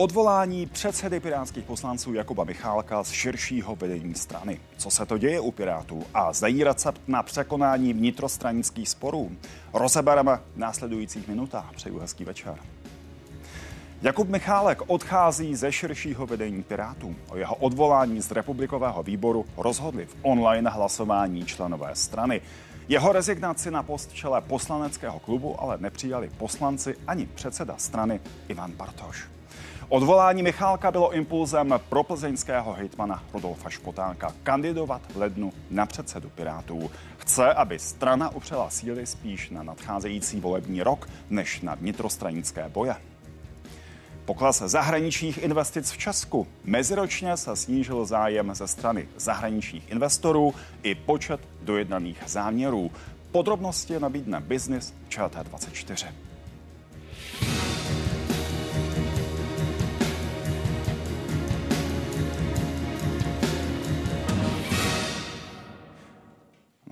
Odvolání předsedy pirátských poslanců Jakuba Michálka z širšího vedení strany. Co se to děje u Pirátů a zdají recept na překonání vnitrostranických sporů? Rozebereme v následujících minutách. Přeju hezký večer. Jakub Michálek odchází ze širšího vedení Pirátů. O jeho odvolání z republikového výboru rozhodli v online hlasování členové strany. Jeho rezignaci na post čele poslaneckého klubu ale nepřijali poslanci ani předseda strany Ivan Bartoš. Odvolání Michálka bylo impulzem pro plzeňského hejtmana Rodolfa Špotánka kandidovat v lednu na předsedu Pirátů. Chce, aby strana upřela síly spíš na nadcházející volební rok, než na vnitrostranické boje. Pokles zahraničních investic v Česku. Meziročně se snížil zájem ze strany zahraničních investorů i počet dojednaných záměrů. Podrobnosti nabídne Business ČT24.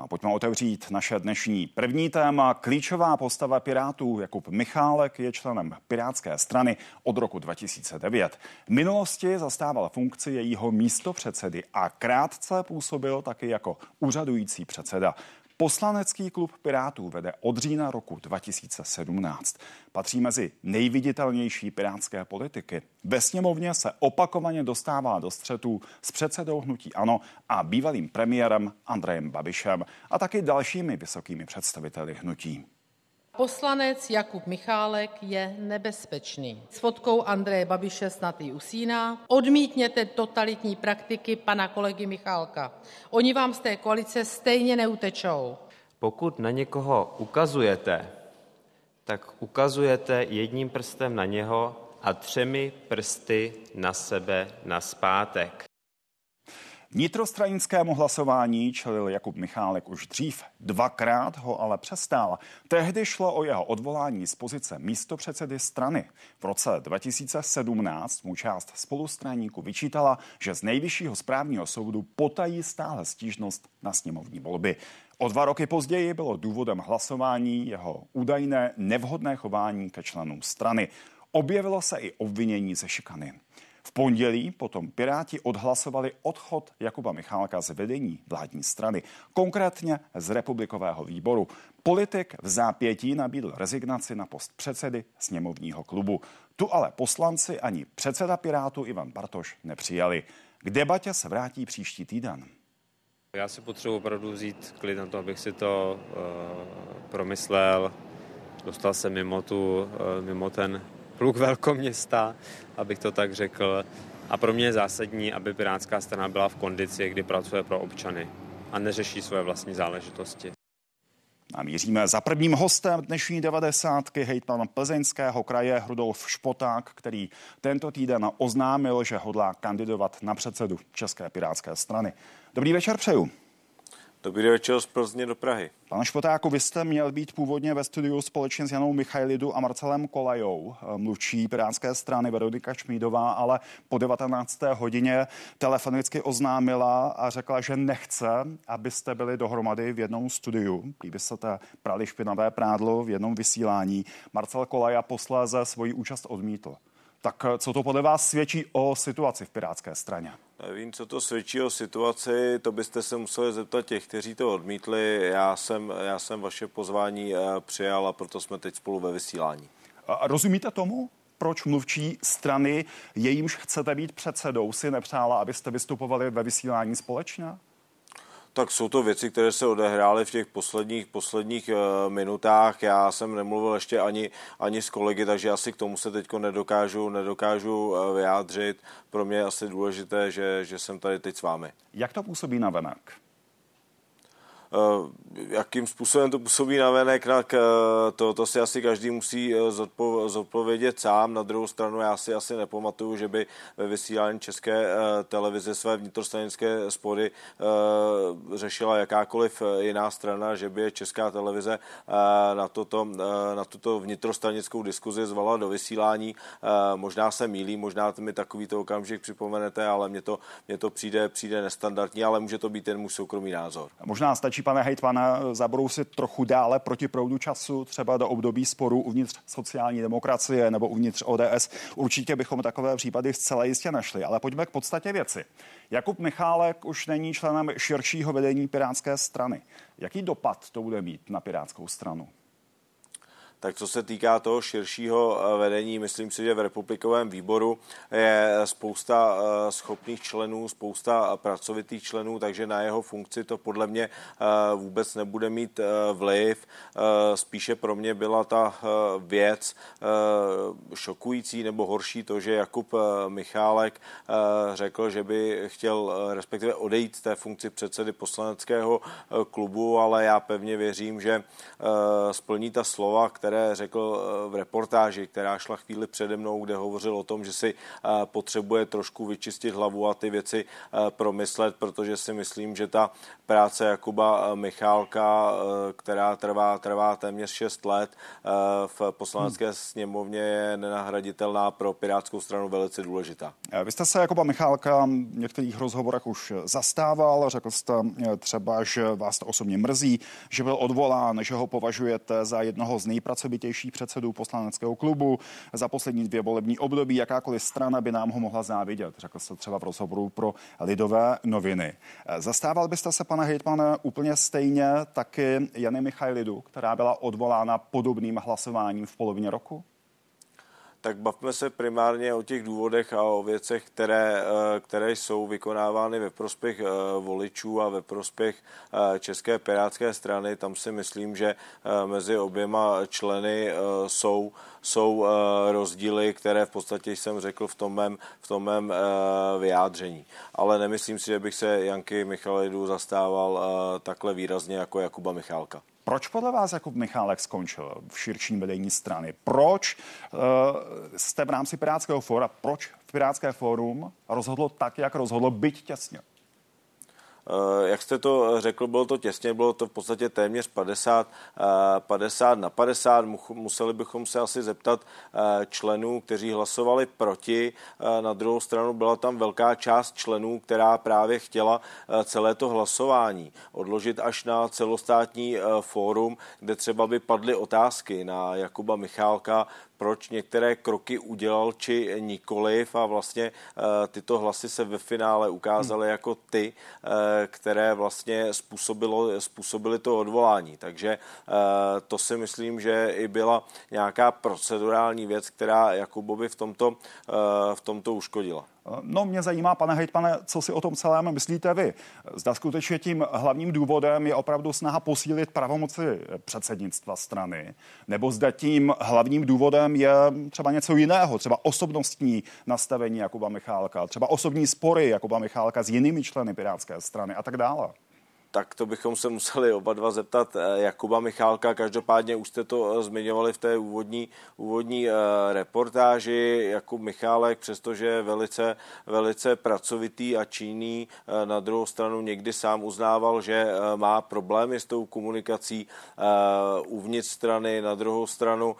Pojďme otevřít naše dnešní první téma. Klíčová postava Pirátů Jakub Michálek je členem Pirátské strany od roku 2009. V minulosti zastával funkci jejího místopředsedy a krátce působil taky jako úřadující předseda. Poslanecký klub Pirátů vede od října roku 2017. Patří mezi nejviditelnější pirátské politiky. Ve sněmovně se opakovaně dostává do střetů s předsedou hnutí ANO a bývalým premiérem Andrejem Babišem a taky dalšími vysokými představiteli hnutí. Poslanec Jakub Michálek je nebezpečný. S fotkou Andreje Babiše snad i usíná. Odmítněte totalitní praktiky pana kolegy Michálka. Oni vám z té koalice stejně neutečou. Pokud na někoho ukazujete, tak ukazujete jedním prstem na něho a třemi prsty na sebe naspátek. Vnitrostranickému hlasování čelil Jakub Michálek už dřív, dvakrát ho ale přestál. Tehdy šlo o jeho odvolání z pozice místopředsedy strany. V roce 2017 mu část spolustraníků vyčítala, že z nejvyššího správního soudu potají stále stížnost na sněmovní volby. O dva roky později bylo důvodem hlasování jeho údajné nevhodné chování ke členům strany. Objevilo se i obvinění ze šikany. Pondělí potom Piráti odhlasovali odchod Jakuba Michálka z vedení vládní strany, konkrétně z republikového výboru. Politik v zápětí nabídl rezignaci na post předsedy sněmovního klubu. Tu ale poslanci ani předseda Pirátu Ivan Bartoš nepřijali. K debatě se vrátí příští týden. Já si potřebuji opravdu vzít klid na to, abych si to uh, promyslel. Dostal se mimo, tu, uh, mimo ten pluk velkoměsta, abych to tak řekl. A pro mě je zásadní, aby Pirátská strana byla v kondici, kdy pracuje pro občany a neřeší svoje vlastní záležitosti. A míříme za prvním hostem dnešní 90. hejtman plzeňského kraje Rudolf Špoták, který tento týden oznámil, že hodlá kandidovat na předsedu České pirátské strany. Dobrý večer přeju. Dobrý večer z Plzně do Prahy. Pane Špotáku, vy jste měl být původně ve studiu společně s Janou Michailidu a Marcelem Kolajou, mluvčí Pirátské strany Veronika Šmídová, ale po 19. hodině telefonicky oznámila a řekla, že nechce, abyste byli dohromady v jednom studiu. Kdyby se te prali špinavé prádlo v jednom vysílání. Marcel Kolaja posléze svoji účast odmítl. Tak co to podle vás svědčí o situaci v Pirátské straně? Nevím, co to svědčí o situaci, to byste se museli zeptat těch, kteří to odmítli. Já jsem, já jsem vaše pozvání eh, přijal a proto jsme teď spolu ve vysílání. A rozumíte tomu? Proč mluvčí strany, jejímž chcete být předsedou, si nepřála, abyste vystupovali ve vysílání společně? Tak jsou to věci, které se odehrály v těch posledních, posledních uh, minutách. Já jsem nemluvil ještě ani, ani s kolegy, takže asi k tomu se teď nedokážu, nedokážu uh, vyjádřit. Pro mě je asi důležité, že, že jsem tady teď s vámi. Jak to působí na venek? Eh, jakým způsobem to působí na venek, to, to si asi každý musí eh, zodpovědět sám. Na druhou stranu já si asi nepamatuju, že by ve vysílání České eh, televize své vnitrostranické spory řešila jakákoliv jiná strana, že by Česká televize na, toto, na tuto vnitrostranickou diskuzi zvala do vysílání. Možná se mílí, možná mi takovýto okamžik připomenete, ale mně to, mně to přijde, přijde nestandardní, ale může to být jen můj soukromý názor. Možná stačí nestačí, pane hejtmana, zabrousit trochu dále proti proudu času, třeba do období sporů uvnitř sociální demokracie nebo uvnitř ODS. Určitě bychom takové případy zcela jistě našli, ale pojďme k podstatě věci. Jakub Michálek už není členem širšího vedení Pirátské strany. Jaký dopad to bude mít na Pirátskou stranu? Tak co se týká toho širšího eh, vedení, myslím si, že v republikovém výboru je spousta eh, schopných členů, spousta pracovitých členů, takže na jeho funkci to podle mě eh, vůbec nebude mít vliv. Spíše pro mě byla ta věc šokující nebo horší to, že Jakub Michálek řekl, že by chtěl respektive odejít z té funkci předsedy poslaneckého klubu, ale já pevně věřím, že splní ta slova, které které řekl eh, v reportáži, která šla chvíli přede mnou, kde hovořil o tom, že si eh, potřebuje trošku vyčistit hlavu a ty věci eh, promyslet, protože si myslím, že ta práce Jakuba Michálka, která trvá, trvá téměř 6 let v poslanecké hmm. sněmovně, je nenahraditelná pro Pirátskou stranu velice důležitá. Vy jste se Jakuba Michálka v některých rozhovorech už zastával, řekl jste třeba, že vás to osobně mrzí, že byl odvolán, že ho považujete za jednoho z nejpracovanějších nejpracovitější předsedů poslaneckého klubu za poslední dvě volební období. Jakákoliv strana by nám ho mohla závidět, řekl se třeba v rozhovoru pro Lidové noviny. Zastával byste se, pane hejtmane, úplně stejně taky Jany Michailidu, která byla odvolána podobným hlasováním v polovině roku? Tak bavme se primárně o těch důvodech a o věcech, které, eh, které jsou vykonávány ve prospěch eh, voličů a ve prospěch eh, České pirátské strany. Tam si myslím, že mezi oběma členy jsou, jsou rozdíly, které v podstatě jsem řekl v tom mém, v tom mém vyjádření. Ale nemyslím si, že bych se Janky Michalidu zastával takhle výrazně jako Jakuba Michálka. Proč podle vás Jakub Michálek skončil v širším vedení strany? Proč uh, jste v rámci Pirátského fóra, proč v Pirátské fórum rozhodlo tak, jak rozhodlo, byť těsně? Eh, jak jste to řekl, bylo to těsně, bylo to v podstatě téměř 50, 50 eh, na 50. Museli bychom se asi zeptat eh, členů, kteří hlasovali proti. Na druhou stranu byla tam velká část členů, která právě chtěla celé to hlasování odložit až na celostátní fórum, kde třeba by padly otázky na Jakuba Michálka, proč některé kroky udělal či nikoliv a vlastně eh, tyto hlasy se ve finále ukázaly hmm. jako ty, eh, které vlastně způsobilo, způsobily to odvolání. Takže eh, to si myslím, že i byla nějaká procedurální věc, která Jakubovi v tomto, v tomto uškodila. No, mě zajímá, pane hejtmane, co si o tom celém myslíte vy. Zda skutečně tím hlavním důvodem je opravdu snaha posílit pravomoci předsednictva strany, nebo zda tím hlavním důvodem je třeba něco jiného, třeba osobnostní nastavení Jakuba Michálka, třeba osobní spory Jakuba Michálka s jinými členy Pirátské strany a tak dále tak to bychom se museli oba dva zeptat eh, Jakuba Michálka. Každopádně už jste to eh, zmiňovali v té úvodní, úvodní eh, reportáži. Jakub Michálek, přestože je velice, velice pracovitý a činný, na druhou stranu někdy sám uznával, že má problémy s tou komunikací uvnitř strany. Na druhou stranu,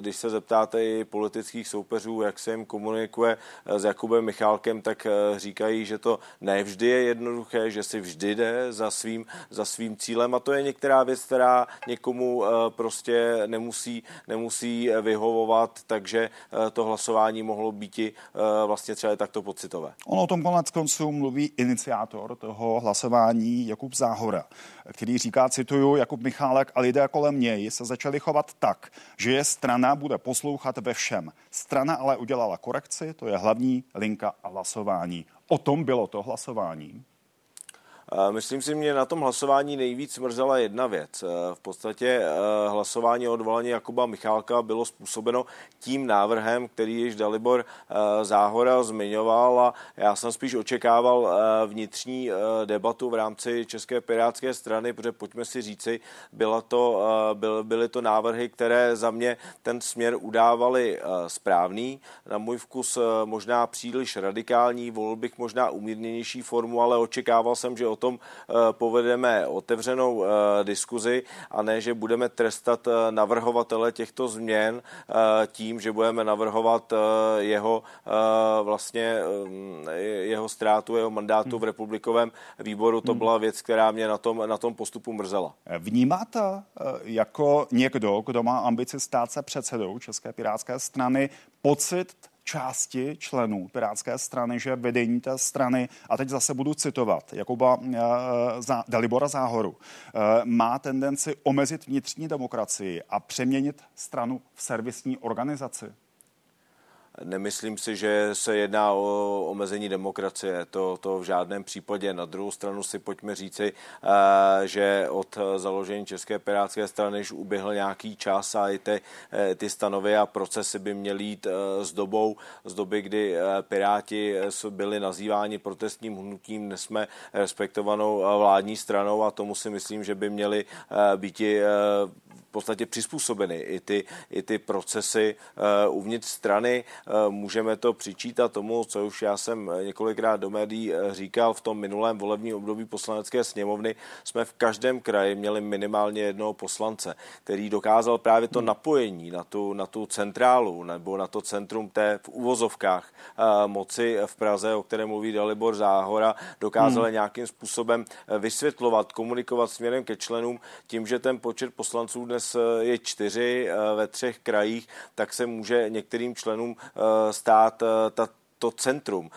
když se zeptáte i politických soupeřů, jak se jim komunikuje s Jakubem Michálkem, tak říkají, že to nevždy je jednoduché, že si vždy jde za svým, za svým cílem a to je některá věc, která někomu eh, prostě nemusí, nemusí vyhovovat, takže eh, to hlasování mohlo být i eh, vlastně třeba takto pocitové. Ono o tom konec konců mluví iniciátor toho hlasování Jakub Záhora, který říká, cituju, Jakub Michálek a lidé kolem něj se začali chovat tak, že je strana bude poslouchat ve všem. Strana ale udělala korekci, to je hlavní linka a hlasování. O tom bylo to hlasování. Myslím si, mě na tom hlasování nejvíc mrzela jedna věc. E, v podstatě e, hlasování o odvolání Jakuba Michálka bylo způsobeno tím návrhem, který již Dalibor e, Záhora zmiňoval a já jsem spíš očekával vnitřní debatu v rámci České pirátské strany, protože pojďme si říci, byla to, byly to návrhy, které za mě ten směr udávaly správný. Na můj vkus možná příliš radikální, volil bych možná umírněnější formu, ale očekával jsem, že o tom povedeme otevřenou diskuzi a ne, že budeme trestat navrhovatele těchto změn tím, že budeme navrhovat jeho vlastně jeho ztrátu, jeho mandátu v republikovém výboru. To hmm. byla věc, která mě na tom, na tom postupu mrzela. Vnímáte jako někdo, kdo má ambici stát se předsedou České pirátské strany, pocit části členů Pirátské strany, že vedení té strany, a teď zase budu citovat Jakuba uh, za, Dalibora Záhoru, uh, má tendenci omezit vnitřní demokracii a přeměnit stranu v servisní organizaci? Nemyslím si, že se jedná o omezení demokracie, to, to v žádném případě. Na druhou stranu si pojďme říci, eh, že od založení České pirátské strany už uběhl nějaký čas a i ty, eh, ty stanovy a procesy by měly jít eh, s dobou, z doby, kdy Piráti byli nazýváni protestním hnutím, dnes jsme respektovanou vládní stranou a tomu si myslím, že by měli být podstatě přizpůsobeny i ty, i ty procesy uh, uvnitř strany. Uh, můžeme to přičítat tomu, co už já jsem několikrát do médií říkal v tom minulém volebním období poslanecké sněmovny. Jsme v každém kraji měli minimálně jednoho poslance, který dokázal právě to hmm. napojení na tu, na tu centrálu nebo na to centrum té v uvozovkách moci v Praze, o které mluví Dalibor Záhora, dokázal hmm. nějakým způsobem vysvětlovat, komunikovat směrem ke členům tím, že ten počet poslanců dnes dnes eh, je čtyři eh, ve třech krajích, tak se může některým členům eh, stát ta to centrum,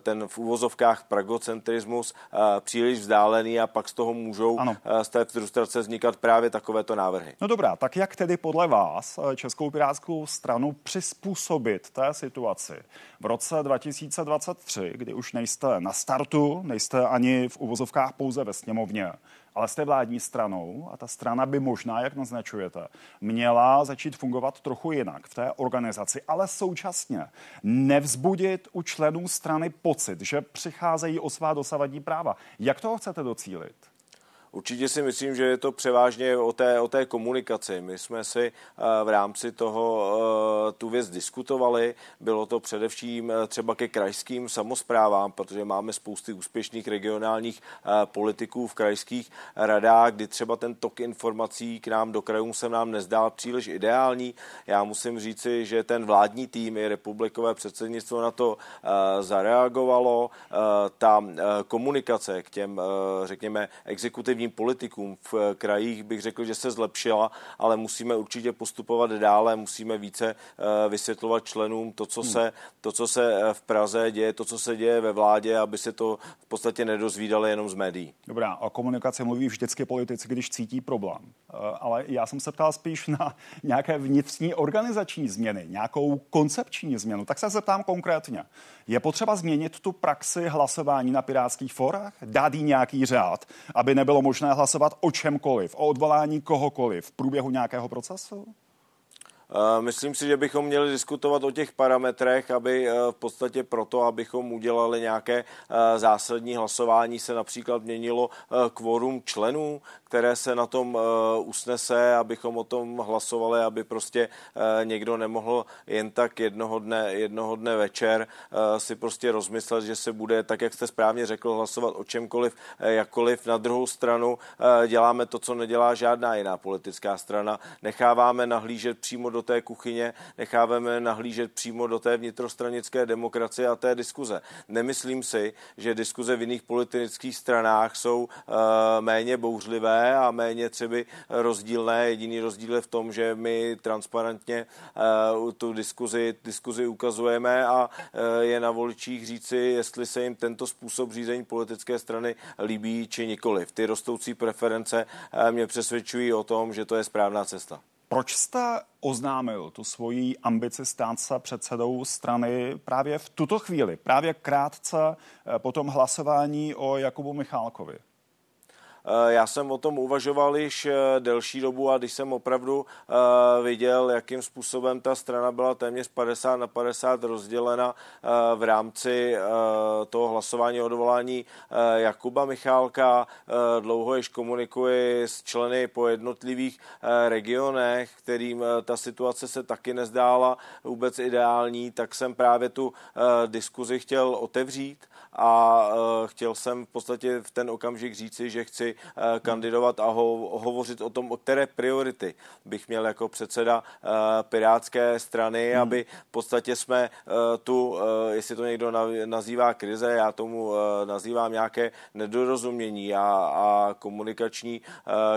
ten v úvozovkách pragocentrismus příliš vzdálený a pak z toho můžou ano. z té frustrace vznikat právě takovéto návrhy. No dobrá, tak jak tedy podle vás Českou pirátskou stranu přizpůsobit té situaci v roce 2023, kdy už nejste na startu, nejste ani v úvozovkách pouze ve sněmovně, ale jste vládní stranou a ta strana by možná, jak naznačujete, měla začít fungovat trochu jinak v té organizaci, ale současně nevzbudit u členů strany pocit, že přicházejí o svá dosavadní práva. Jak toho chcete docílit? Určitě si myslím, že je to převážně o té, o té komunikaci. My jsme si eh, v rámci toho eh, tu věc diskutovali. Bylo to především eh, třeba ke krajským samozprávám, protože máme spousty úspěšných regionálních politiků v krajských radách, kdy třeba ten tok informací k nám do krajům se nám nezdál příliš ideální. Já musím říci, že ten vládní tým i republikové předsednictvo na to zareagovalo. Ta komunikace k těm, řekněme, exekutivním komunitním politikům v eh, krajích bych řekl, že se zlepšila, ale musíme určitě postupovat dále, musíme více eh, vysvětlovat členům to, co, hmm. se, to, co se eh, v Praze děje, to, co se děje ve vládě, aby se to v podstatě nedozvídali jenom z médií. Dobrá, o komunikaci mluví vždycky politici, když cítí problém. Ale já jsem se ptal spíš na nějaké vnitřní organizační změny, nějakou koncepční změnu. Tak se zeptám konkrétně. Je potřeba změnit tu praxi hlasování na pirátských forách? Dát jí nějaký řád, aby nebylo možné hlasovat o čemkoliv, o odvolání kohokoliv v průběhu nějakého procesu? Eh, myslím si, že bychom měli diskutovat o těch parametrech, aby eh, v podstatě proto, abychom udělali nějaké eh, zásadní hlasování, se například měnilo kvorum členů, které se na tom usnese, abychom o tom hlasovali, aby prostě někdo nemohl jen tak jednoho dne, jednoho dne večer si prostě rozmyslet, že se bude, tak jak jste správně řekl, hlasovat o čemkoliv, jakkoliv. Na druhou stranu děláme to, co nedělá žádná jiná politická strana. Necháváme nahlížet přímo do té kuchyně, necháváme nahlížet přímo do té vnitrostranické demokracie a té diskuze. Nemyslím si, že diskuze v jiných politických stranách jsou uh, méně bouřlivé a méně třeba rozdílné. Jediný rozdíl je v tom, že my transparentně uh, tu diskuzi, diskuzi ukazujeme a uh, je na voličích říci, jestli se jim tento způsob řízení politické strany líbí či nikoliv. Ty rostoucí preference mě přesvědčují o tom, že to je správná cesta. Proč jste oznámil tu svoji ambici stát se předsedou strany právě v tuto chvíli, právě krátce eh, po tom hlasování o Jakubu Michálkovi? Eh, já jsem o tom uvažoval již eh, delší dobu a když jsem opravdu eh, viděl, jakým způsobem ta strana byla téměř 50 na 50 rozdělena v rámci toho hlasování o odvolání Jakuba Michálka, dlouho již komunikuji s členy po jednotlivých regionech, kterým ta situace se taky nezdála vůbec ideální, tak jsem právě tu diskuzi chtěl otevřít a chtěl jsem v podstatě v ten okamžik říci, že chci kandidovat a ho, hovořit o tom, o které priority bych měl jako předseda Pirátské strany, hmm. aby v podstatě jsme tu, jestli to někdo nazývá krize, já tomu nazývám nějaké nedorozumění a, a komunikační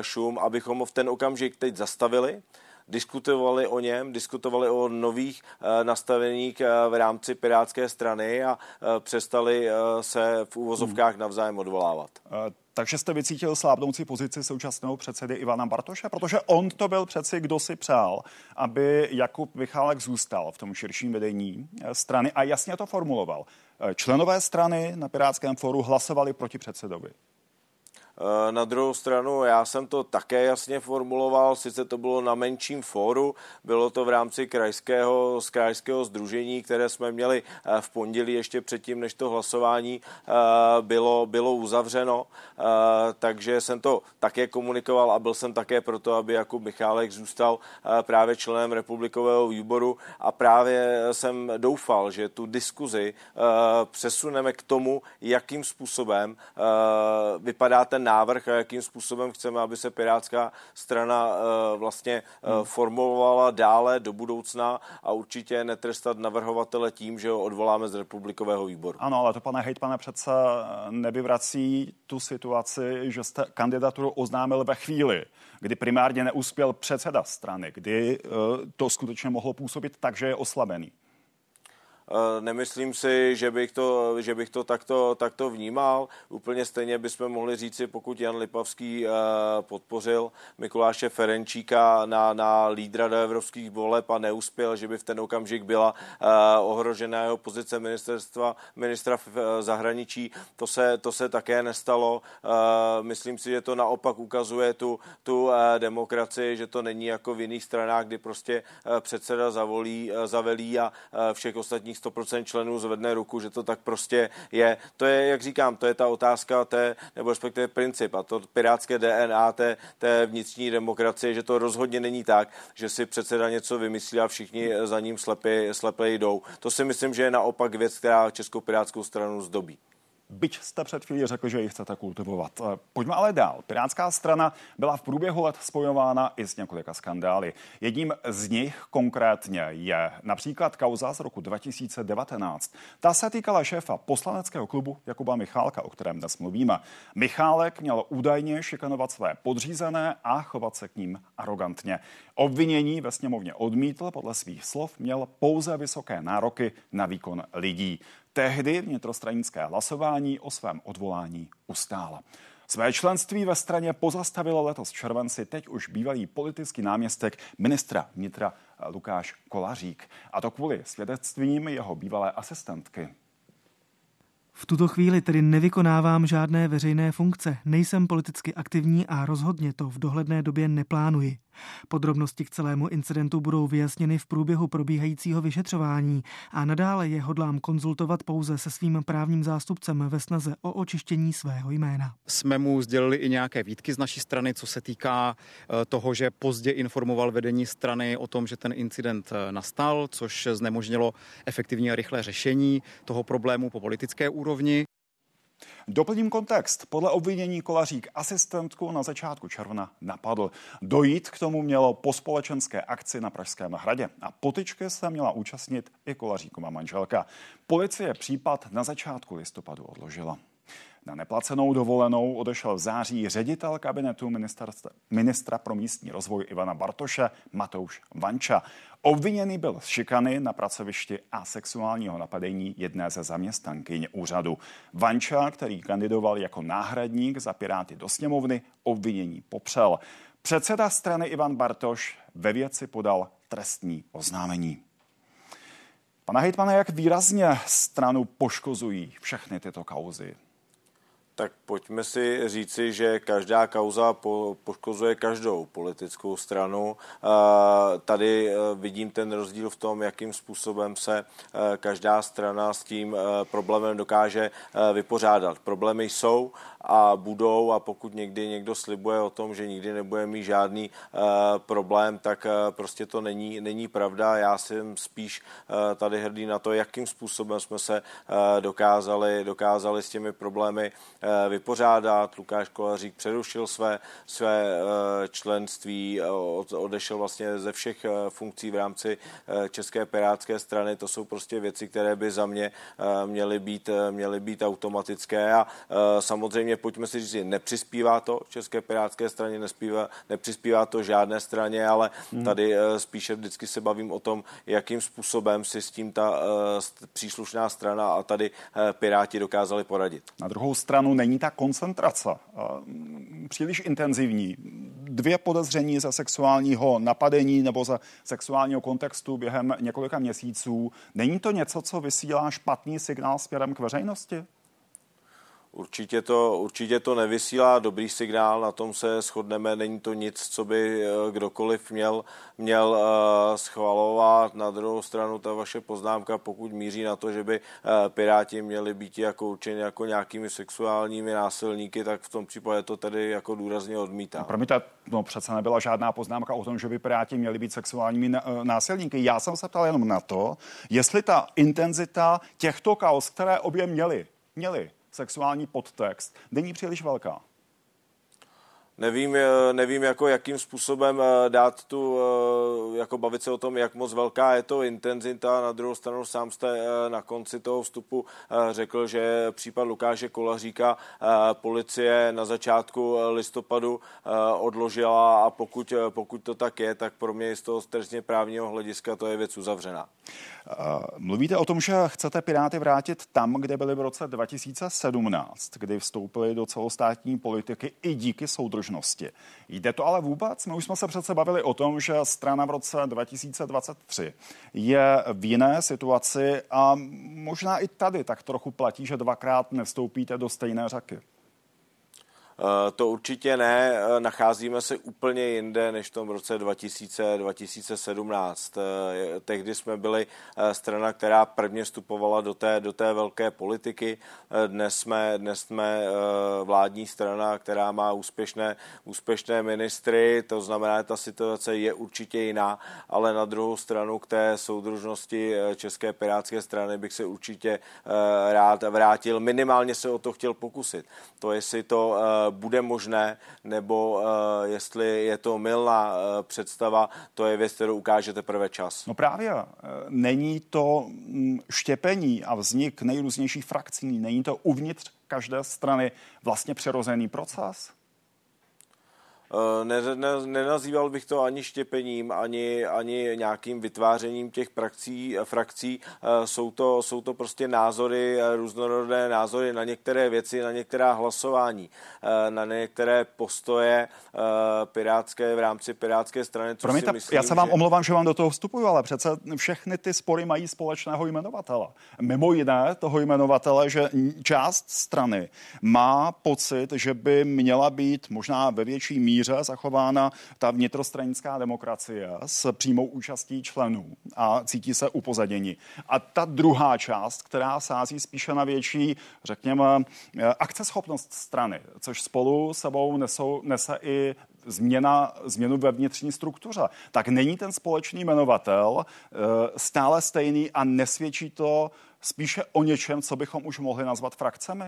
šum, abychom v ten okamžik teď zastavili, diskutovali o něm, diskutovali o nových eh, nastaveních eh, v rámci Pirátské strany a eh, přestali se v úvozovkách hmm. navzájem odvolávat. Takže jste vycítil slábnoucí pozici současného předsedy Ivana Bartoše, protože on to byl přeci, kdo si přál, aby Jakub Michálek zůstal v tom širším vedení strany a jasně to formuloval. Členové strany na Pirátském fóru hlasovali proti předsedovi. Eh, na druhou stranu, já jsem to také jasně formuloval, sice to bylo na menším fóru, bylo to v rámci krajského, z krajského združení, které jsme měli eh, v pondělí ještě předtím, než to hlasování eh, bylo, bylo uzavřeno, takže jsem to také komunikoval a byl jsem také proto, aby Jakub Michálek zůstal právě členem republikového výboru. A právě jsem doufal, že tu diskuzi přesuneme k tomu, jakým způsobem vypadá ten návrh jakým způsobem chceme, aby se Pirátská strana eh, vlastně eh, hmm. formovala dále do budoucna a určitě netrestat navrhovatele tím, že ho odvoláme z republikového výboru. Ano, ale to, pane hejtmane, přece nevyvrací tu situaci, že jste kandidaturu oznámil ve chvíli, kdy primárně neuspěl předseda strany, kdy eh, to skutečně mohlo působit tak, že je oslabený. Eh, nemyslím si, že bych to, že bych to takto, takto vnímal. Úplně stejně bychom mohli říci, pokud Jan Lipavský eh, podpořil Mikuláše Ferenčíka na, na lídra do evropských voleb a neuspěl, že by v ten okamžik byla eh, ohrožená jeho pozice ministerstva, ministra zahraničí. To se, to se také nestalo. Myslím si, že to naopak ukazuje tu, tu demokracii, že to není jako v jiných stranách, kdy prostě předseda zavolí, zavelí a všech ostatních 100% členů zvedne ruku, že to tak prostě je. To je, jak říkám, to je ta otázka té, nebo respektive princip a to pirátské DNA té, té vnitřní demokracie, že to rozhodně není tak, že si předseda něco vymyslí a všichni za ním slepě, slepě jdou. To si myslím, že je naopak věc, která Českou pirátskou stranu zdobí byť jste před chvílí řekl, že ji chcete kultivovat. Eh, pojďme ale dál. Pirátská strana byla v průběhu let spojována i s několika skandály. Jedním z nich konkrétně je například kauza z roku 2019. Ta se týkala šéfa poslaneckého klubu Jakuba Michálka, o kterém dnes mluvíme. Michálek měl údajně šikanovat své podřízené a chovat se k ním arrogantně. Obvinění ve sněmovně odmítl, podle svých slov měl pouze vysoké nároky na výkon lidí. Tehdy vnitrostranické hlasování o svém odvolání ustála. Své členství ve straně pozastavilo letos v červenci teď už bývalý politický náměstek ministra vnitra Lukáš Kolařík. A to kvůli svědectvím jeho bývalé asistentky. V tuto chvíli tedy nevykonávám žádné veřejné funkce, nejsem politicky aktivní a rozhodně to v dohledné době neplánuji. Podrobnosti k celému incidentu budou vyjasněny v průběhu probíhajícího vyšetřování a nadále je hodlám konzultovat pouze se svým právním zástupcem ve snaze o očištění svého jména. Jsme mu sdělili i nějaké výtky z naší strany, co se týká eh, toho, že pozdě informoval vedení strany o tom, že ten incident eh, nastal, což znemožnilo efektivní a rychlé řešení toho problému po politické úrovni. Doplním kontext. Podle obvinění Kolařík asistentku na začátku června napadl. Dojít k tomu mělo po společenské akci na Pražském hradě a potyčky se měla účastnit i Kolaříkova manželka. Policie případ na začátku listopadu odložila. Na neplacenou dovolenou odešel v září ředitel kabinetu ministra pro místní rozvoj Ivana Bartoše Matouš Vanča. Obviněný byl z šikany na pracovišti a sexuálního napadení jedné ze zaměstnankyň úřadu. Vanča, který kandidoval jako náhradník za Piráty do sněmovny, obvinění popřel. Předseda strany Ivan Bartoš ve věci podal trestní oznámení. Pane hejtmane, jak výrazně stranu poškozují všechny tyto kauzy? Tak pojďme si říci, že každá kauza po, poškozuje každou politickou stranu. Tady e, vidím ten rozdíl v tom, jakým způsobem se e, každá strana s tím e, problémem dokáže vypořádat. Problémy jsou a budou a pokud někdy někdo slibuje o tom, že nikdy nebude mít žádný problém, tak prostě to není, není pravda. Já jsem spíš tady hrdý na to, jakým způsobem jsme se dokázali, dokázali s těmi problémy Eh, vypořádat. Lukáš Kolařík přerušil své, své eh, členství, odešel vlastně ze všech eh, funkcí v rámci České pirátské strany. To jsou prostě věci, které by za mě měly být, měly být automatické a samozřejmě pojďme si říct, nepřispívá to České pirátské straně, nespívá, nepřispívá to žádné straně, ale hmm. tady spíše vždycky se bavím o tom, jakým způsobem si s tím ta příslušná strana a tady Piráti dokázali poradit. Na druhou stranu není ta koncentrace příliš intenzivní. Dvě podezření ze sexuálního napadení nebo ze sexuálního kontextu během několika měsíců. Není to něco, co vysílá špatný signál směrem k veřejnosti? Určitě to, určitě to nevysílá dobrý signál, na tom se shodneme, není to nic, co by eh, kdokoliv měl, měl uh, schvalovat. Na druhou stranu ta vaše poznámka, pokud míří na to, že by uh, Piráti měli být jako určeni jako nějakými sexuálními násilníky, tak v tom případě to tedy jako důrazně odmítám. No, promiňte, no přece nebyla žádná poznámka o tom, že by Piráti měli být sexuálními násilníky. Já jsem se ptal jenom na to, jestli ta intenzita těchto kaos, které obě měli, měli, sexuální podtext není příliš velká. Nevím, eh, nevím jako jakým způsobem eh, dát tu, eh, jako bavit se o tom, jak moc velká je to intenzita. Na druhou stranu sám jste na konci toho vstupu řekl, že případ Lukáše Kolaříka policie na začátku listopadu odložila a pokud, pokud to tak je, tak pro mě z toho trestně právního hlediska to je věc uzavřená. Mluvíte o tom, že chcete Piráty vrátit tam, kde byli v roce 2017, kdy vstoupili do celostátní politiky i díky soudržnosti. Jde to ale vůbec? My už jsme se přece bavili o tom, že strana v roce 2023 je v jiné situaci a možná i tady tak trochu platí, že dvakrát nevstoupíte do stejné řeky. Eh, to určitě ne, eh, nacházíme se úplně jinde než v tom roce 2000, 2017. Eh, tehdy jsme byli strana, která prvně vstupovala do té, do té velké politiky. Dnes jsme, dnes jsme vládní strana, která má úspěšné, úspěšné ministry, to znamená, ta situace je určitě jiná, ale na druhou stranu k té soudružnosti České pirátské strany bych se určitě rád vrátil. Minimálně se o to chtěl pokusit. To, jestli to bude možné, nebo uh, jestli je to milná uh, představa, to je věc, kterou ukáže teprve čas. No právě, uh, není to mm, štěpení a vznik nejrůznějších frakcí, není to uvnitř každé strany vlastně přirozený proces? Eh, ne, ne, nenazýval bych to ani štěpením, ani, ani nějakým vytvářením těch praxí, frakcí. Eh, jsou to, jsou to prostě názory, eh, různorodé názory na některé věci, na některá hlasování, na některé postoje pirátské v rámci pirátské strany. Co Promiňte, myslím, já se vám že... omlouvám, že vám do toho vstupuju, ale přece všechny ty spory mají společného jmenovatele. Mimo jiné toho jmenovatele, že část strany má pocit, že by měla být možná ve větší míře míře zachována ta vnitrostranická demokracie s přímou účastí členů a cítí se upozaděni. A ta druhá část, která sází spíše na větší, řekněme, akceschopnost strany, což spolu sebou nesou, nese i změna, změnu ve vnitřní struktuře. Tak není ten společný jmenovatel eh, stále stejný a nesvědčí to spíše o něčem, co bychom už mohli nazvat frakcemi?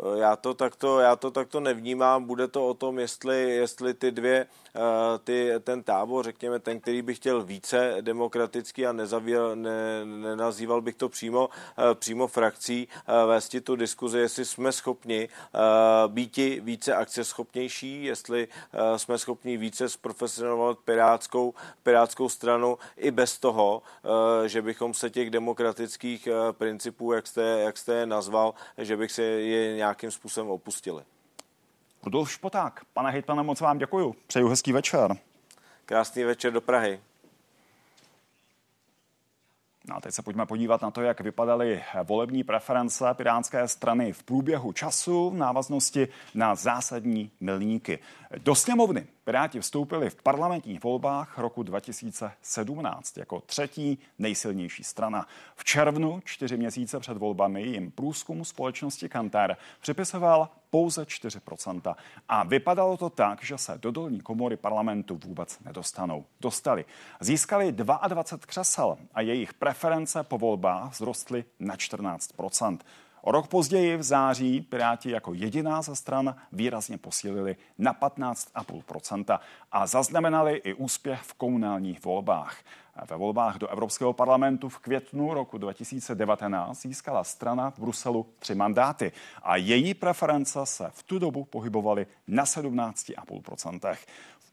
Eh, já to takto, já to takto nevnímám. Bude to o tom, jestli, jestli ty dvě, eh, ty, ten tábor, řekněme, ten, který by chtěl více demokratický a nezavíl, ne, nenazýval bych to přímo, eh, přímo frakcí, vést tu diskuzi, jestli jsme schopni být více akceschopnější, jestli jsme schopni více zprofesionovat pirátskou, pirátskou stranu i bez toho, že bychom se těch demokratických principů, jak jste, jak jste je nazval, že bych se je nějakým způsobem opustili. Rudolf Špoták, pane hejtmane, moc vám děkuju. Přeju hezký večer. Krásný večer do Prahy. No a teď se pojďme podívat na to, jak vypadaly volební preference pirátské strany v průběhu času v návaznosti na zásadní milníky. Do sněmovny Piráti vstoupili v parlamentních volbách roku 2017 jako třetí nejsilnější strana. V červnu, čtyři měsíce před volbami, jim průzkum společnosti Kantar připisoval pouze 4%. A vypadalo to tak, že se do dolní komory parlamentu vůbec nedostanou. Dostali. Získali 22 křesel a jejich preference po volbách vzrostly na 14%. O rok později v září Piráti jako jediná ze stran výrazně posílili na 15,5% a zaznamenali i úspěch v komunálních volbách. Ve volbách do Evropského parlamentu v květnu roku 2019 získala strana v Bruselu tři mandáty a její preference se v tu dobu pohybovaly na 17,5%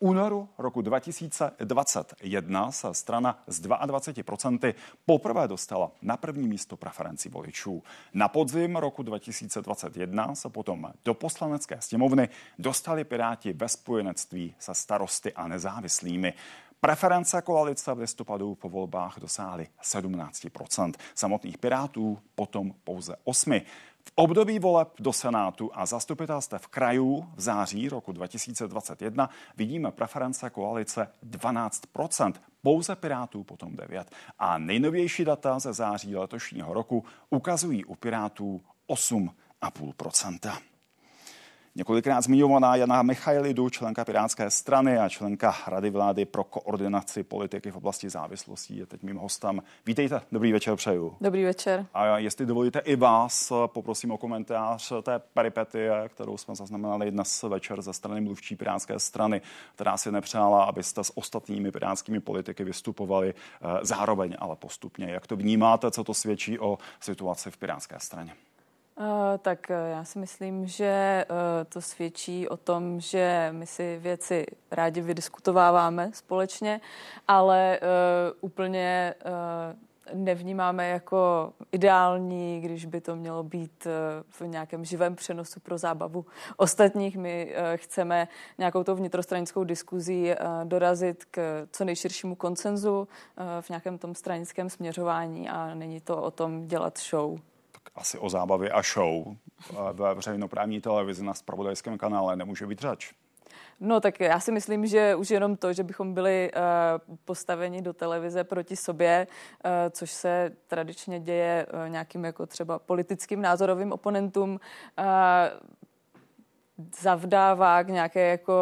únoru roku 2021 se strana z 22% poprvé dostala na první místo preferencí voličů. Na podzim roku 2021 se potom do poslanecké sněmovny dostali Piráti ve spojenectví se starosty a nezávislými. Preference koalice v listopadu po volbách dosáhly 17%. Samotných Pirátů potom pouze 8%. V období voleb do Senátu a zastupitelstev krajů v září roku 2021 vidíme preference koalice 12% pouze Pirátů potom 9. A nejnovější data ze září letošního roku ukazují u Pirátů 8,5 Několikrát zmiňovaná Jana Michailidu, členka Pirátské strany a členka Rady vlády pro koordinaci politiky v oblasti závislostí, je teď mým hostem. Vítejte, dobrý večer přeju. Dobrý večer. A jestli dovolíte i vás, poprosím o komentář té peripetie, kterou jsme zaznamenali dnes večer ze strany mluvčí Pirátské strany, která si nepřála, abyste s ostatními pirátskými politiky vystupovali eh, zároveň, ale postupně. Jak to vnímáte, co to svědčí o situaci v Pirátské straně? Eh, tak eh, já si myslím, že eh, to svědčí o tom, že my si věci rádi vydiskutováváme společně, ale úplně nevnímáme jako ideální, když by to mělo být v nějakém živém přenosu pro zábavu ostatních. My chceme nějakou tou vnitrostranickou diskuzí dorazit k co nejširšímu koncenzu v nějakém tom stranickém směřování a není to o tom dělat show asi o zábavě a show ve veřejnoprávní televizi na spravodajském kanále nemůže být řeč. No tak já si myslím, že už jenom to, že bychom byli uh, postaveni do televize proti sobě, uh, což se tradičně děje nějakým jako třeba politickým názorovým oponentům, zavdává k nějaké jako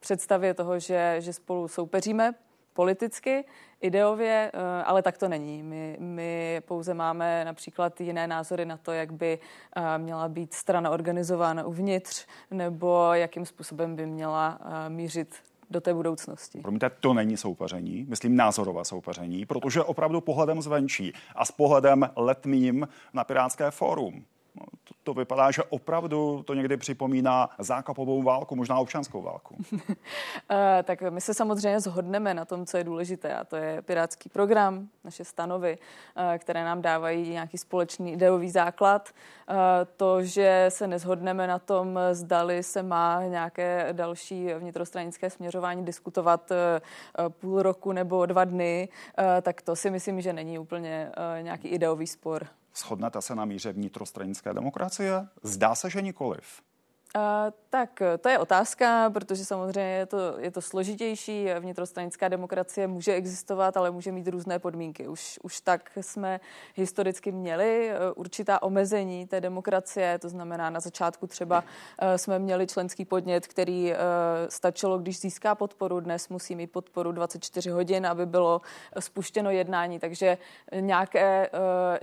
představě toho, že, že spolu soupeříme politicky, ideově, eh, ale tak to není. My, my pouze máme například jiné názory na to, jak by eh, měla být strana organizována uvnitř, nebo jakým způsobem by měla eh, mířit do té budoucnosti. Promiňte, to není soupeření, myslím názorové soupeření, protože opravdu pohledem zvenčí a s pohledem letmým na Pirátské fórum to, to vypadá, že opravdu to někdy připomíná zákapovou válku, možná občanskou válku. Eh, tak my se samozřejmě zhodneme na tom, co je důležité, a to je pirátský program, naše stanovy, eh, které nám dávají nějaký společný ideový základ. Eh, to, že se nezhodneme na tom, zdali se má nějaké další vnitrostranické směřování diskutovat půl roku nebo dva dny, tak to si myslím, že není úplně nějaký ideový spor. Shodnete se na míře vnitrostranické demokracie? Zdá se, že nikoliv. Uh, tak to je otázka, protože samozřejmě je to, je to složitější. Vnitrostranická demokracie může existovat, ale může mít různé podmínky. Už, už tak jsme historicky měli uh, určitá omezení té demokracie, to znamená na začátku třeba uh, jsme měli členský podnět, který uh, stačilo, když získá podporu. Dnes musí mít podporu 24 hodin, aby bylo spuštěno jednání. Takže nějaké,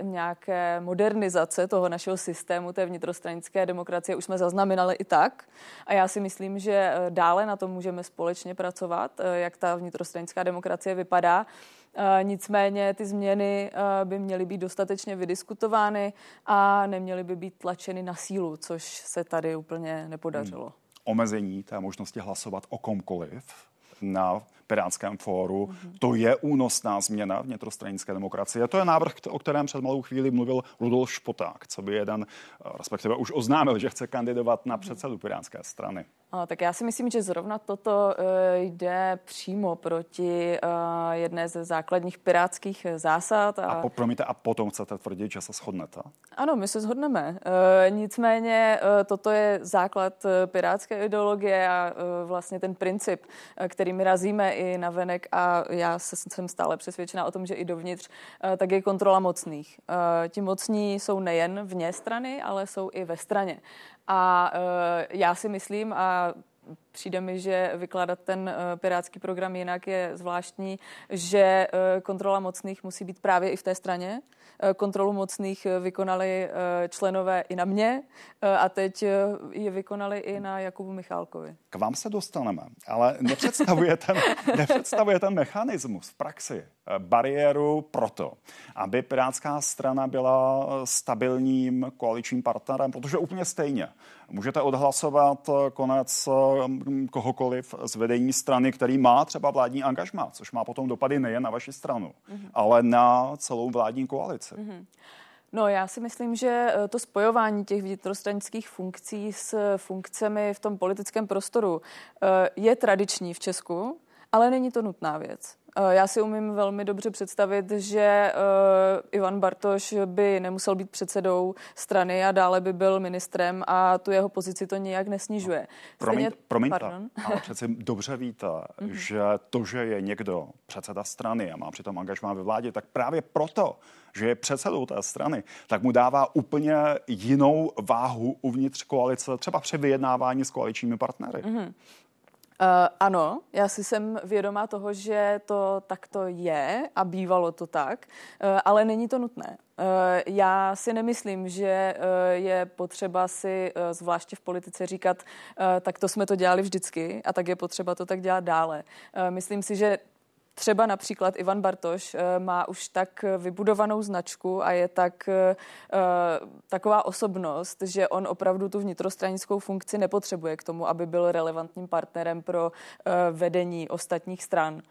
nějaké modernizace toho našeho systému té vnitrostranické demokracie už jsme zaznamenali i tak. A já si myslím, že eh, dále na tom můžeme společně pracovat, eh, jak ta vnitrostranická demokracie vypadá. Eh, nicméně ty změny by měly být dostatečně vydiskutovány a neměly by být tlačeny na sílu, což se tady úplně nepodařilo. Hmm. Omezení té možnosti hlasovat o komkoliv na Pirátském fóru. Mm-hmm. To je únosná změna vnitrostranické demokracie. To je návrh, o kterém před malou chvíli mluvil Rudolf Špoták, co by jeden, respektive už oznámil, že chce kandidovat na předsedu Pirátské strany. Tak já si myslím, že zrovna toto eh, jde přímo proti eh, jedné ze základních pirátských zásad. A, a po, promiňte, a potom chcete tvrdit, že se shodnete? Ano, my se shodneme. Eh, nicméně toto je základ pirátské ideologie a vlastně ten princip, který my razíme i na venek a já jsem stále přesvědčena o tom, že i dovnitř, tak je kontrola mocných. Ti mocní jsou nejen vně strany, ale jsou i ve straně. A uh, já si myslím, a přijde mi, že vykládat ten uh, pirátský program jinak je zvláštní, že uh, kontrola mocných musí být právě i v té straně. Uh, kontrolu mocných vykonali uh, členové i na mě a teď je vykonali i na Jakubu Michálkovi. K vám se dostaneme, ale nepředstavuje ten, nepředstavuje ten mechanismus v praxi bariéru proto, aby Pirátská strana byla stabilním koaličním partnerem, protože úplně stejně můžete odhlasovat konec mm, kohokoliv z vedení strany, který má třeba vládní angažmá, což má potom dopady nejen na vaši stranu, mm-hmm. ale na celou vládní koalici. Mm-hmm. No, já si myslím, že eh, to spojování těch vnitrostranických funkcí s funkcemi v tom politickém prostoru eh, je tradiční v Česku, ale není to nutná věc. Eh, já si umím velmi dobře představit, že uh, Ivan Bartoš by nemusel být předsedou strany a dále by byl ministrem a tu jeho pozici to nijak nesnižuje. Promiň, Stejně, promiňte, pardon. ale přece dobře víte, mhm. že to, že je někdo předseda strany a má přitom angažmá ve vládě, tak právě proto, že je předsedou té strany, tak mu dává úplně jinou váhu uvnitř koalice, třeba při vyjednávání s koaličními partnery. Mm-hmm. Uh, ano, já si jsem vědomá toho, že to takto je a bývalo to tak, uh, ale není to nutné. Uh, já si nemyslím, že uh, je potřeba si, uh, zvláště v politice, říkat, uh, tak to jsme to dělali vždycky a tak je potřeba to tak dělat dále. Uh, myslím si, že Třeba například Ivan Bartoš eh, má už tak vybudovanou značku a je tak eh, taková osobnost, že on opravdu tu vnitrostranickou funkci nepotřebuje k tomu, aby byl relevantním partnerem pro eh, vedení ostatních stran.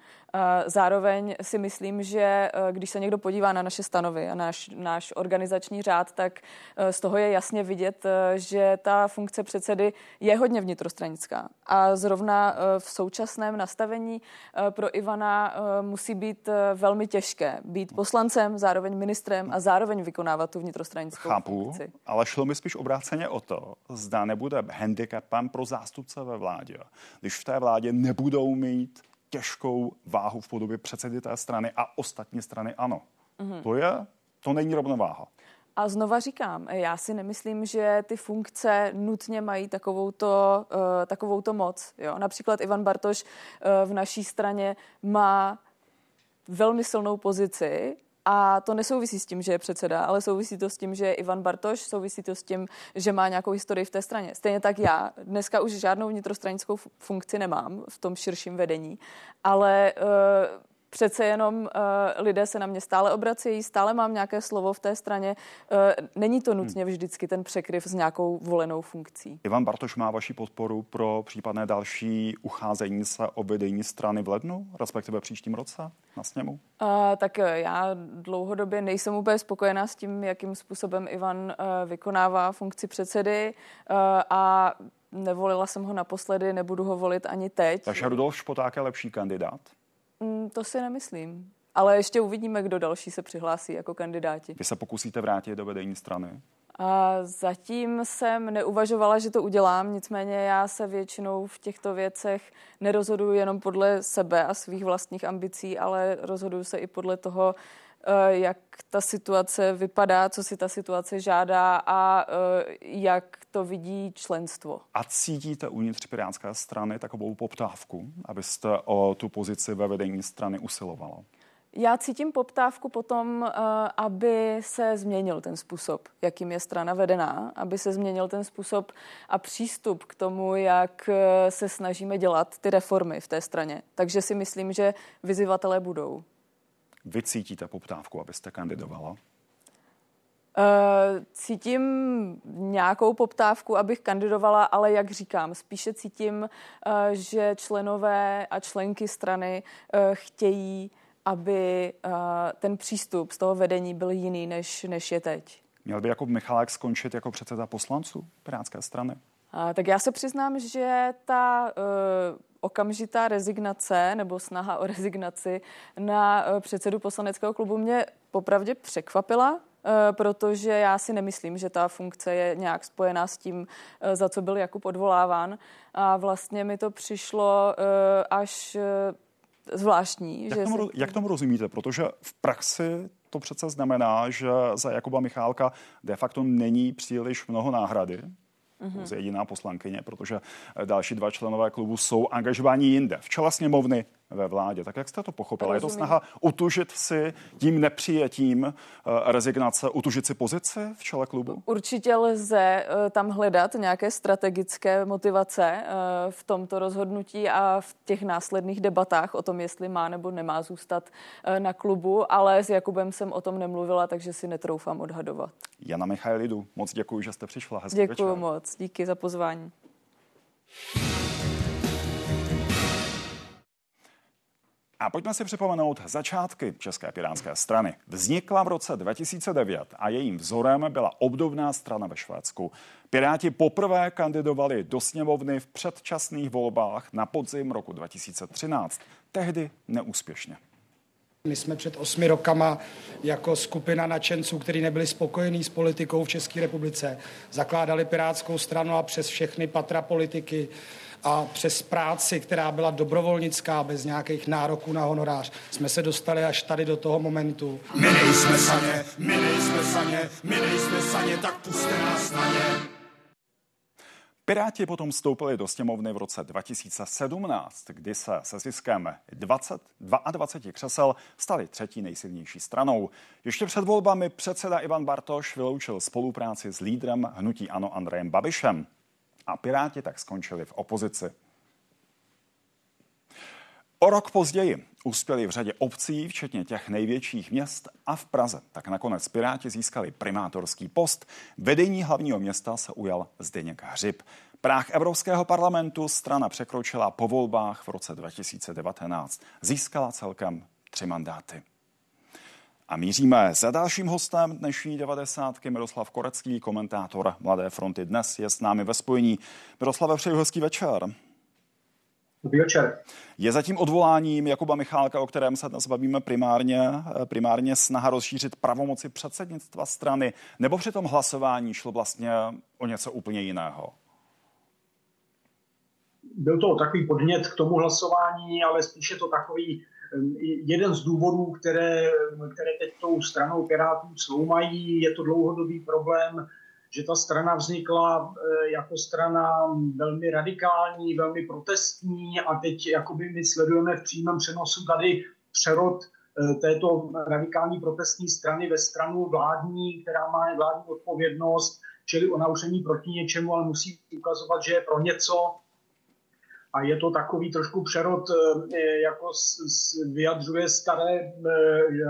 Zároveň si myslím, že eh, když se někdo podívá na naše stanovy a náš, náš organizační řád, tak eh, z toho je jasně vidět, eh, že ta funkce předsedy je hodně vnitrostranická. A zrovna v současném nastavení pro Ivana musí být velmi těžké být poslancem, zároveň ministrem a zároveň vykonávat tu vnitrostranickou Chápu, funkci. ale šlo mi spíš obráceně o to, zda nebude handicapem pro zástupce ve vládě, když v té vládě nebudou mít těžkou váhu v podobě předsedy té strany a ostatní strany ano. Mm-hmm. To je, to není rovnováha. A znova říkám, já si nemyslím, že ty funkce nutně mají takovouto, uh, takovouto moc. Jo? Například Ivan Bartoš uh, v naší straně má velmi silnou pozici a to nesouvisí s tím, že je předseda, ale souvisí to s tím, že je Ivan Bartoš, souvisí to s tím, že má nějakou historii v té straně. Stejně tak já dneska už žádnou vnitrostranickou funkci nemám v tom širším vedení, ale uh, přece jenom uh, lidé se na mě stále obracejí, stále mám nějaké slovo v té straně. Uh, není to nutně hmm. vždycky ten překryv s nějakou volenou funkcí. Ivan Bartoš má vaši podporu pro případné další ucházení se o vedení strany v lednu, respektive příštím roce na sněmu? Uh, tak já dlouhodobě nejsem úplně spokojená s tím, jakým způsobem Ivan uh, vykonává funkci předsedy uh, a nevolila jsem ho naposledy, nebudu ho volit ani teď. Takže Rudolf Špoták je lepší kandidát? Mm, to si nemyslím. Ale ještě uvidíme, kdo další se přihlásí jako kandidáti. Vy se pokusíte vrátit do vedení strany? A zatím jsem neuvažovala, že to udělám, nicméně já se většinou v těchto věcech nerozhoduju jenom podle sebe a svých vlastních ambicí, ale rozhoduju se i podle toho, jak ta situace vypadá, co si ta situace žádá a eh, jak to vidí členstvo. A cítíte uvnitř Pirátské strany takovou poptávku, abyste o tu pozici ve vedení strany usilovala? Já cítím poptávku potom, eh, aby se změnil ten způsob, jakým je strana vedená, aby se změnil ten způsob a přístup k tomu, jak se snažíme dělat ty reformy v té straně. Takže si myslím, že vyzývatelé budou vy cítíte poptávku, abyste kandidovala? Uh, cítím nějakou poptávku, abych kandidovala, ale jak říkám, spíše cítím, uh, že členové a členky strany uh, chtějí, aby ten přístup z toho vedení byl jiný, než, než je teď. Měl by Jakub Michalák skončit jako předseda poslanců Pirátské strany? Tak já se přiznám, že ta okamžitá rezignace nebo snaha o rezignaci na uh, předsedu poslaneckého klubu mě popravdě překvapila, protože já si nemyslím, že ta funkce je nějak spojená s tím, za co byl Jakub odvoláván. A vlastně mi to přišlo až zvláštní. Jak, že tomu, se... jak tomu rozumíte? Protože v praxi to přece znamená, že za Jakuba Michálka de facto není příliš mnoho náhrady. Mm-hmm. jediná poslankyně, protože další dva členové klubu jsou angažováni jinde, v čele sněmovny ve vládě. Tak jak jste to pochopila? Rozumím. Je to snaha utužit si tím nepřijetím uh, rezignace, utužit si pozici v čele klubu? Určitě lze uh, tam hledat nějaké strategické motivace uh, v tomto rozhodnutí a v těch následných debatách o tom, jestli má nebo nemá zůstat na klubu, ale s Jakubem jsem o tom nemluvila, takže si netroufám odhadovat. Jana Michailidu, moc děkuji, že jste přišla. Hezký děkuji večer. moc, díky za pozvání. A pojďme si připomenout začátky České pirátské strany. Vznikla v roce 2009 a jejím vzorem byla obdobná strana ve Švédsku. Piráti poprvé kandidovali do sněmovny v předčasných volbách na podzim roku 2013. Tehdy neúspěšně. My jsme před osmi rokama jako skupina nadšenců, kteří nebyli spokojení s politikou v České republice, zakládali Pirátskou stranu a přes všechny patra politiky a přes práci, která byla dobrovolnická, bez nějakých nároků na honorář, jsme se dostali až tady do toho momentu. My nejsme saně, my nejsme saně, my nejsme saně, tak puste nás na ně. Piráti potom vstoupili do sněmovny v roce 2017, kdy se se ziskem 20, 22 křesel stali třetí nejsilnější stranou. Ještě před volbami předseda Ivan Bartoš vyloučil spolupráci s lídrem hnutí Ano Andrejem Babišem a Piráti tak skončili v opozici. O rok později uspěli v řadě obcí, včetně těch největších měst a v Praze. Tak nakonec Piráti získali primátorský post. Vedení hlavního města se ujal Zdeněk Hřib. Práh Evropského parlamentu strana překročila po volbách v roce 2019. Získala celkem tři mandáty. A míříme za dalším hostem dnešní 90. Miroslav Korecký, komentátor Mladé fronty. Dnes je s námi ve spojení. Miroslave, přeji hezký večer. Dobrý večer. Je zatím odvoláním Jakuba Michálka, o kterém se dnes bavíme primárně, primárně snaha rozšířit pravomoci předsednictva strany, nebo při tom hlasování šlo vlastně o něco úplně jiného? Byl to takový podnět k tomu hlasování, ale spíše to takový jeden z důvodů, které, které teď tou stranou Pirátů sloumají, je to dlouhodobý problém, že ta strana vznikla eh, jako strana velmi radikální, velmi protestní a teď jakoby my sledujeme v přímém přenosu tady přerod eh, této radikální protestní strany ve stranu vládní, která má vládní odpovědnost, čili ona už není proti něčemu, ale musí ukazovat, že je pro něco a je to takový trošku přerod, eh, jako vyjadřuje staré eh,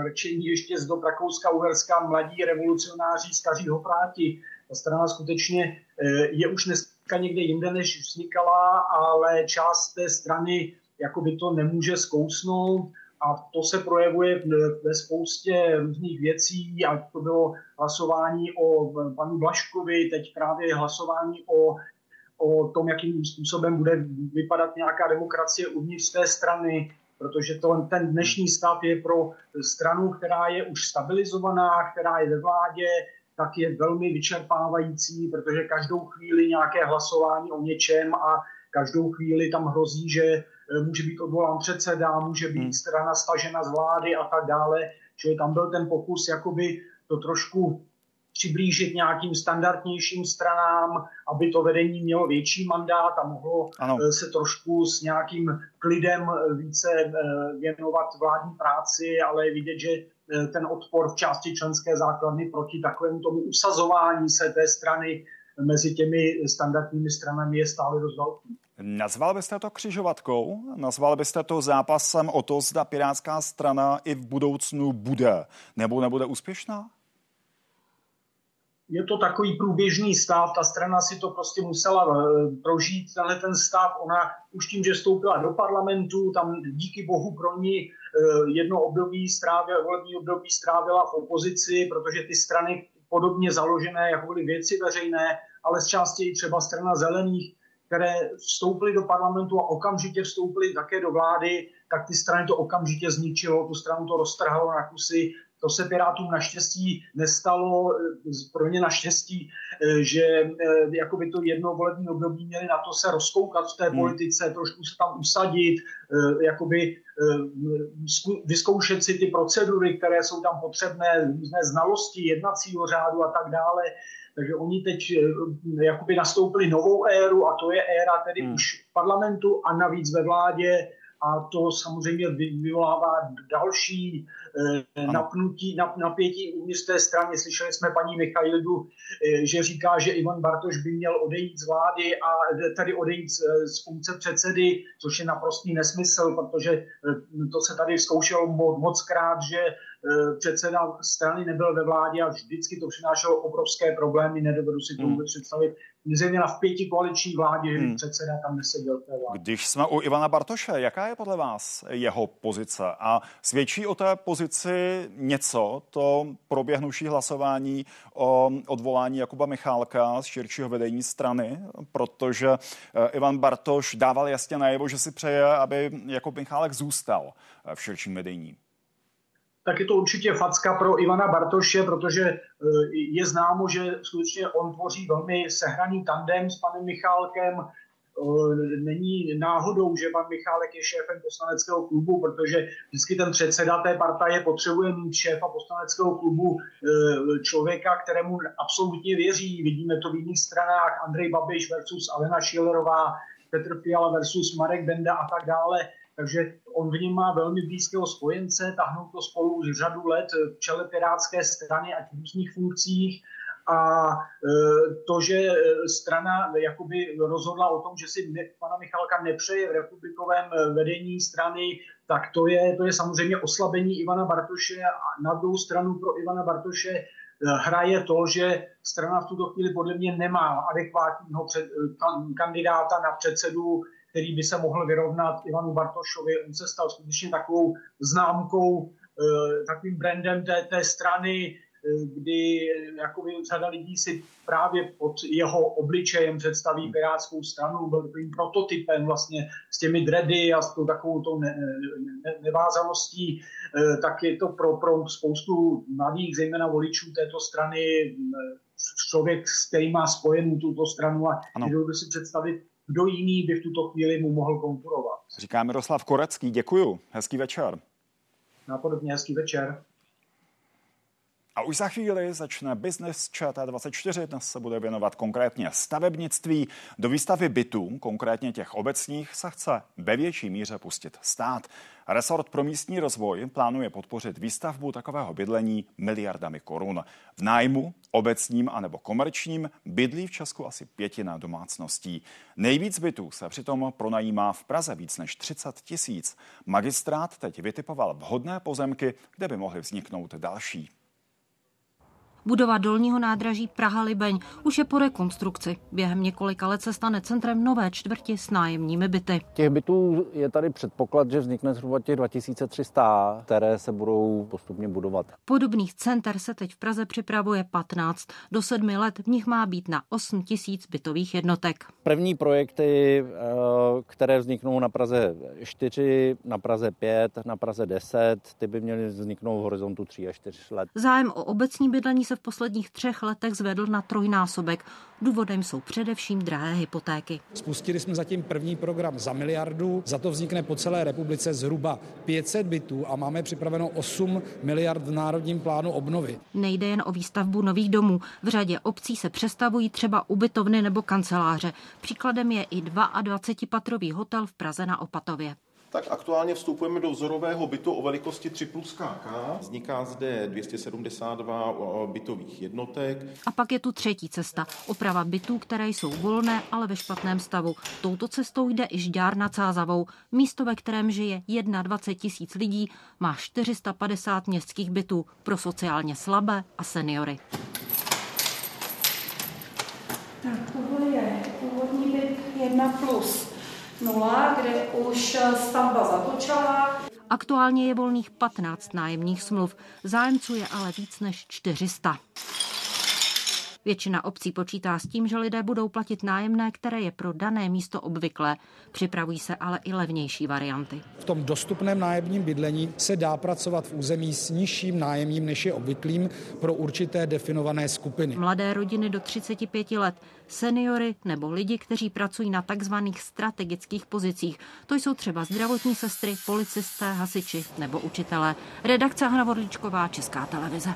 řečení ještě z dob Rakouska-Uherska, mladí revolucionáři, staří hopráti. Ta strana skutečně eh, je už dneska někde jinde, než vznikala, ale část té strany jako by to nemůže zkousnout a to se projevuje ve spoustě různých věcí, ať to bylo hlasování o panu Blaškovi, teď právě hlasování o o tom, jakým způsobem bude vypadat nějaká demokracie uvnitř té strany, protože to, ten dnešní stav je pro stranu, která je už stabilizovaná, která je ve vládě, tak je velmi vyčerpávající, protože každou chvíli nějaké hlasování o něčem a každou chvíli tam hrozí, že e, může být odvolán předseda, může být hmm. strana stažena z vlády a tak dále. Čili tam byl ten pokus jakoby to trošku přiblížit nějakým standardnějším stranám, aby to vedení mělo větší mandát a mohlo ano. Eh, se trošku s nějakým klidem eh, více eh, věnovat vládní práci, ale je vidět, že ten odpor v části členské základny proti takovému tomu usazování se té strany mezi těmi standardními stranami je stále dost velký. Nazval byste to křižovatkou? Nazval byste to zápasem o to, zda pirátská strana i v budoucnu bude nebo nebude úspěšná? Je to takový průběžný stav, ta strana si to prostě musela eh, prožít, tenhle ten stav, ona už tím, že vstoupila do parlamentu, tam díky bohu pro ní eh, jedno období strávila, volební období strávila v opozici, protože ty strany podobně založené, jako byly věci veřejné, ale z části i třeba strana zelených, které vstoupily do parlamentu a okamžitě vstoupily také do vlády, tak ty strany to okamžitě zničilo, tu stranu to roztrhalo na kusy, to se Pirátům naštěstí nestalo, pro ně naštěstí, že jakoby to jedno volební období měli na to se rozkoukat v té hmm. politice, trošku se tam usadit, jakoby vyzkoušet si ty procedury, které jsou tam potřebné, různé znalosti jednacího řádu a tak dále. Takže oni teď jakoby nastoupili novou éru a to je éra tedy hmm. už v parlamentu a navíc ve vládě a to samozřejmě vyvolává další eh, napnutí, nap, napětí uvnitř té strany. Slyšeli jsme paní Michailidu, eh, že říká, že Ivan Bartoš by měl odejít z vlády a tady odejít z, z funkce předsedy, což je naprostý nesmysl, protože to se tady zkoušelo moc krát, že předseda strany nebyl ve vládě a vždycky to přinášelo obrovské problémy, nedovedu si to hmm. vůbec představit, zejména v pěti koaliční vládě, hmm. předseda tam neseděl v té vládě. Když jsme u Ivana Bartoše, jaká je podle vás jeho pozice? A svědčí o té pozici něco, to proběhnuvší hlasování o odvolání Jakuba Michálka z širšího vedení strany, protože eh, Ivan Bartoš dával jasně najevo, že si přeje, aby Jakub Michálek zůstal eh, v širším vedení tak je to určitě facka pro Ivana Bartoše, protože eh, je známo, že skutečně on tvoří velmi sehraný tandem s panem Michálkem. Eh, není náhodou, že pan Michálek je šéfem poslaneckého klubu, protože vždycky ten předseda té partaje potřebuje mít šéfa poslaneckého klubu eh, člověka, kterému absolutně věří. Vidíme to v jiných stranách. Andrej Babiš versus Alena Šilerová, Petr Fiala versus Marek Benda a tak dále. Takže on v něm má velmi blízkého spojence, tahnou to spolu už řadu let v čele Pirátské strany a v různých funkcích. A e, to, že strana jakoby rozhodla o tom, že si pana Michalka nepřeje v republikovém vedení strany, tak to je, to je samozřejmě oslabení Ivana Bartoše a na druhou stranu pro Ivana Bartoše e, hraje to, že strana v tuto chvíli podle mě nemá adekvátního před, kandidáta na předsedu který by se mohl vyrovnat Ivanu Bartošovi. On se stal skutečně takovou známkou, eh, takovým brandem té, té strany, eh, kdy jakoby řada lidí si právě pod jeho obličejem představí Pirátskou stranu, byl takovým prototypem vlastně s těmi dready a s tou takovou tou ne, ne, nevázaností, eh, tak je to pro, pro spoustu mladých, zejména voličů této strany, člověk, s kterým má spojenou tuto stranu a by si představit kdo jiný by v tuto chvíli mu mohl konkurovat. Říká Miroslav Korecký, děkuju. Hezký večer. Napodobně hezký večer. A už za chvíli začne Business Chat 24. Dnes se bude věnovat konkrétně stavebnictví. Do výstavy bytů, konkrétně těch obecních, se chce ve větší míře pustit stát. Resort pro místní rozvoj plánuje podpořit výstavbu takového bydlení miliardami korun. V nájmu, obecním anebo komerčním bydlí v Česku asi pětina domácností. Nejvíc bytů se přitom pronajímá v Praze víc než 30 tisíc. Magistrát teď vytipoval vhodné pozemky, kde by mohly vzniknout další. Budova dolního nádraží Praha-Libeň už je po rekonstrukci. Během několika let se stane centrem nové čtvrti s nájemními byty. Těch bytů je tady předpoklad, že vznikne zhruba těch 2300, které se budou postupně budovat. Podobných center se teď v Praze připravuje 15. Do sedmi let v nich má být na 8 tisíc bytových jednotek. První projekty, eh, které vzniknou na Praze 4, na Praze 5, na Praze 10, ty by měly vzniknout v horizontu 3 až 4 let. Zájem o obecní bydlení se v posledních třech letech zvedl na trojnásobek. Důvodem jsou především drahé hypotéky. Spustili jsme zatím první program za miliardu, za to vznikne po celé republice zhruba 500 bytů a máme připraveno 8 miliard v Národním plánu obnovy. Nejde jen o výstavbu nových domů. V řadě obcí se přestavují třeba ubytovny nebo kanceláře. Příkladem je i 22-patrový hotel v Praze na Opatově tak aktuálně vstupujeme do vzorového bytu o velikosti 3 plus KK. Vzniká zde 272 bytových jednotek. A pak je tu třetí cesta. Oprava bytů, které jsou volné, ale ve špatném stavu. Touto cestou jde i Žďár nad Sázavou. Místo, ve kterém žije 21 tisíc lidí, má 450 městských bytů pro sociálně slabé a seniory. Tak tohle je původní byt 1 plus nula, kde už stavba zatočala. Aktuálně je volných 15 nájemních smluv, zájemců je ale víc než 400. Většina obcí počítá s tím, že lidé budou platit nájemné, které je pro dané místo obvyklé. Připravují se ale i levnější varianty. V tom dostupném nájemním bydlení se dá pracovat v území s nižším nájemním, než je obvyklým pro určité definované skupiny. Mladé rodiny do 35 let, seniory nebo lidi, kteří pracují na takzvaných strategických pozicích. To jsou třeba zdravotní sestry, policisté, hasiči nebo učitelé. Redakce Hana Vodličková, Česká televize.